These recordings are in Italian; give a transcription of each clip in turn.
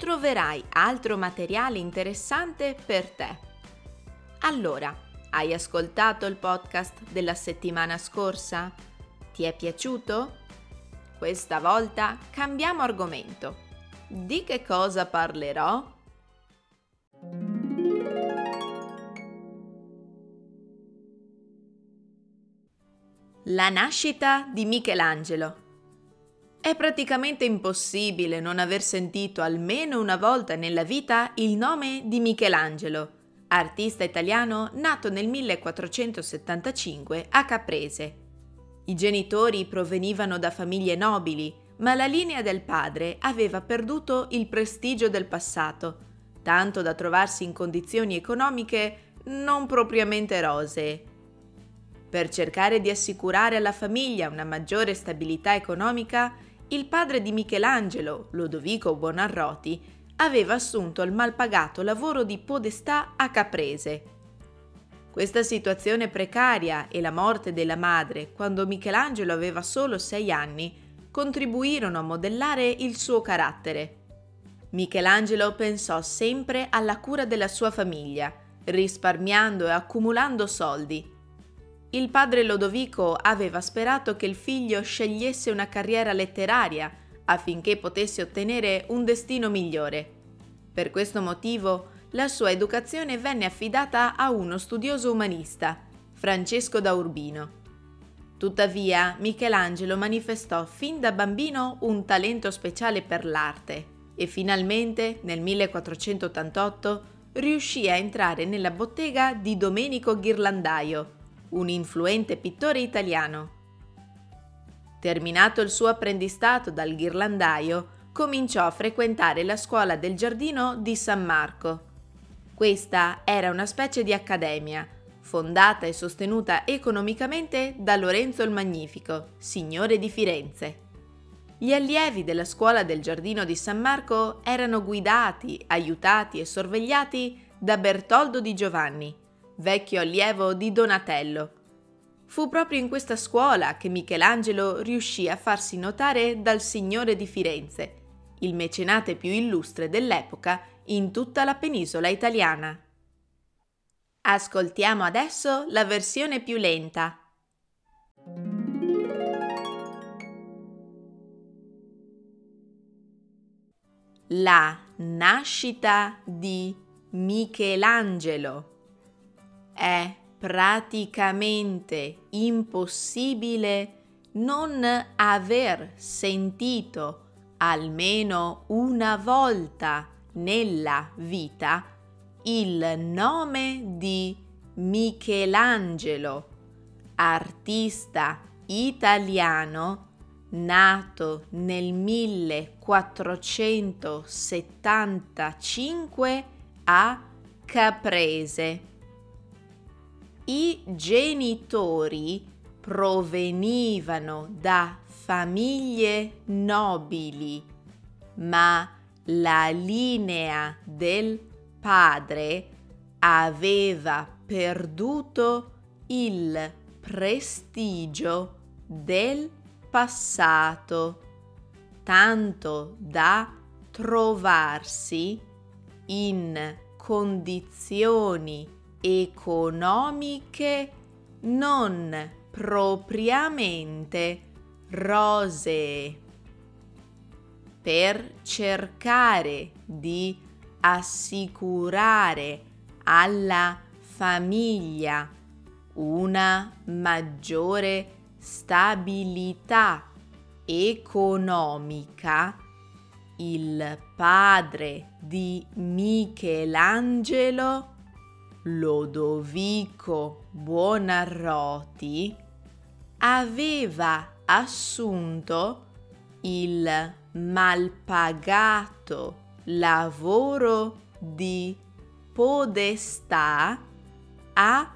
troverai altro materiale interessante per te. Allora, hai ascoltato il podcast della settimana scorsa? Ti è piaciuto? Questa volta cambiamo argomento. Di che cosa parlerò? La nascita di Michelangelo. È praticamente impossibile non aver sentito almeno una volta nella vita il nome di Michelangelo, artista italiano nato nel 1475 a Caprese. I genitori provenivano da famiglie nobili, ma la linea del padre aveva perduto il prestigio del passato, tanto da trovarsi in condizioni economiche non propriamente rosee. Per cercare di assicurare alla famiglia una maggiore stabilità economica, il padre di Michelangelo, Lodovico Buonarroti, aveva assunto il malpagato lavoro di podestà a Caprese. Questa situazione precaria e la morte della madre, quando Michelangelo aveva solo sei anni, contribuirono a modellare il suo carattere. Michelangelo pensò sempre alla cura della sua famiglia, risparmiando e accumulando soldi il padre Lodovico aveva sperato che il figlio scegliesse una carriera letteraria affinché potesse ottenere un destino migliore. Per questo motivo la sua educazione venne affidata a uno studioso umanista, Francesco da Urbino. Tuttavia, Michelangelo manifestò fin da bambino un talento speciale per l'arte e finalmente, nel 1488, riuscì a entrare nella bottega di Domenico Ghirlandaio, un influente pittore italiano. Terminato il suo apprendistato dal ghirlandaio, cominciò a frequentare la scuola del giardino di San Marco. Questa era una specie di accademia, fondata e sostenuta economicamente da Lorenzo il Magnifico, signore di Firenze. Gli allievi della scuola del giardino di San Marco erano guidati, aiutati e sorvegliati da Bertoldo di Giovanni, vecchio allievo di Donatello. Fu proprio in questa scuola che Michelangelo riuscì a farsi notare dal Signore di Firenze, il mecenate più illustre dell'epoca in tutta la penisola italiana. Ascoltiamo adesso la versione più lenta. La nascita di Michelangelo è praticamente impossibile non aver sentito almeno una volta nella vita il nome di Michelangelo, artista italiano nato nel 1475 a Caprese i genitori provenivano da famiglie nobili, ma la linea del padre aveva perduto il prestigio del passato, tanto da trovarsi in condizioni economiche non propriamente rosee per cercare di assicurare alla famiglia una maggiore stabilità economica, il padre di Michelangelo Lodovico Buonarroti aveva assunto il malpagato lavoro di podestà a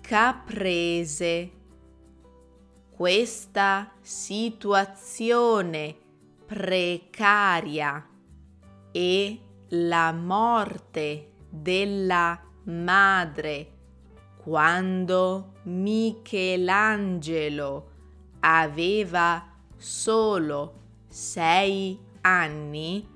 Caprese. Questa situazione precaria e la morte della madre quando Michelangelo aveva solo sei anni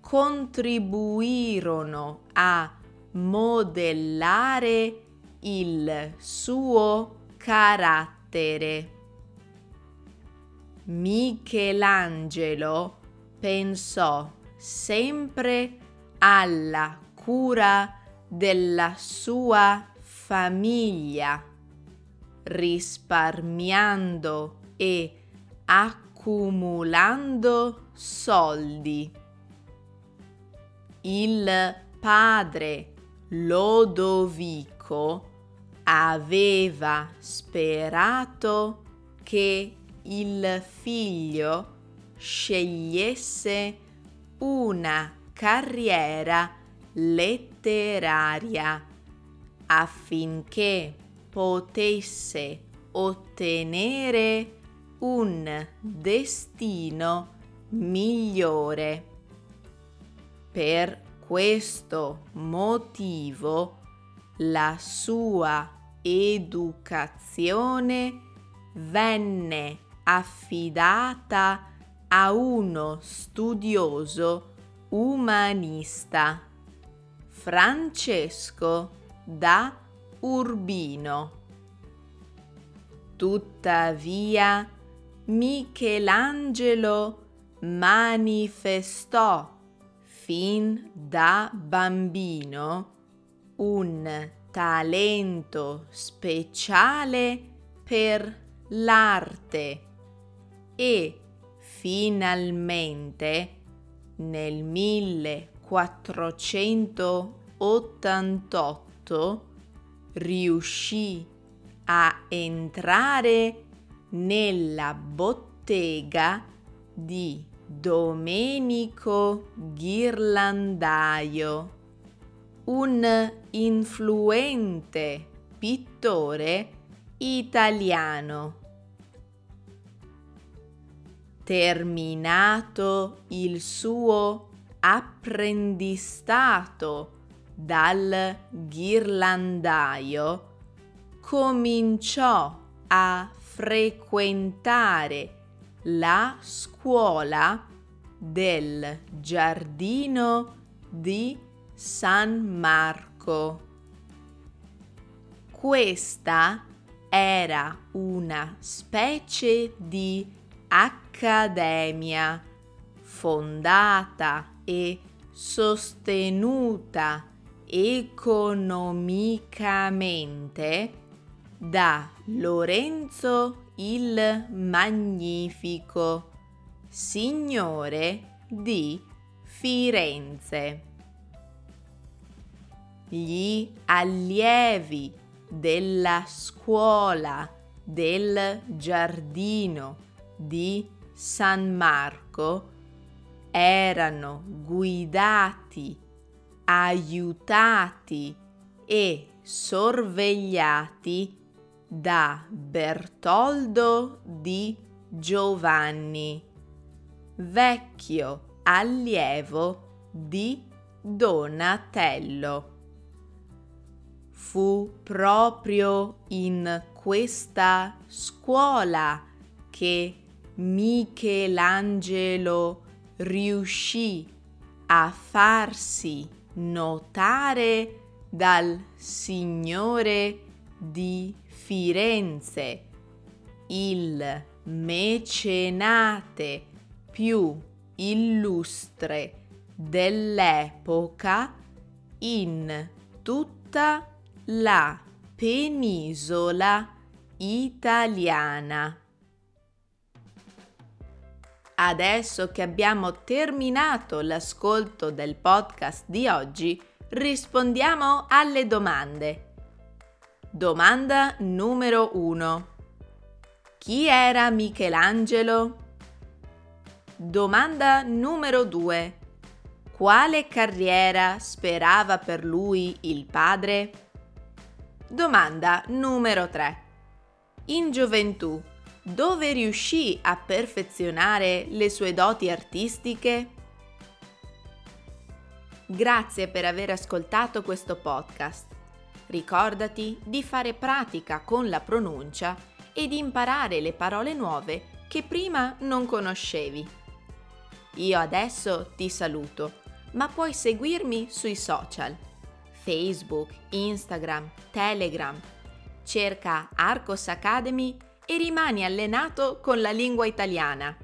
contribuirono a modellare il suo carattere. Michelangelo pensò sempre alla cura della sua famiglia, risparmiando e accumulando soldi. Il padre Lodovico aveva sperato che il figlio scegliesse una carriera letteraria affinché potesse ottenere un destino migliore. Per questo motivo la sua educazione venne affidata a uno studioso umanista, Francesco da Urbino. Tuttavia, Michelangelo manifestò fin da bambino un talento speciale per l'arte e finalmente nel 1488 riuscì a entrare nella bottega di Domenico Ghirlandaio, un influente pittore italiano. Terminato il suo apprendistato dal ghirlandaio, cominciò a frequentare la scuola del giardino di San Marco. Questa era una specie di accademia fondata e sostenuta economicamente da Lorenzo il Magnifico, signore di Firenze. Gli allievi della scuola del giardino di San Marco erano guidati, aiutati e sorvegliati da Bertoldo di Giovanni, vecchio allievo di Donatello. Fu proprio in questa scuola che Michelangelo riuscì a farsi notare dal Signore di Firenze, il mecenate più illustre dell'epoca in tutta la penisola italiana. Adesso che abbiamo terminato l'ascolto del podcast di oggi, rispondiamo alle domande. Domanda numero 1. Chi era Michelangelo? Domanda numero 2. Quale carriera sperava per lui il padre? Domanda numero 3. In gioventù, dove riuscì a perfezionare le sue doti artistiche? Grazie per aver ascoltato questo podcast. Ricordati di fare pratica con la pronuncia e di imparare le parole nuove che prima non conoscevi. Io adesso ti saluto ma puoi seguirmi sui social, Facebook, Instagram, Telegram. Cerca Arcos Academy e rimani allenato con la lingua italiana.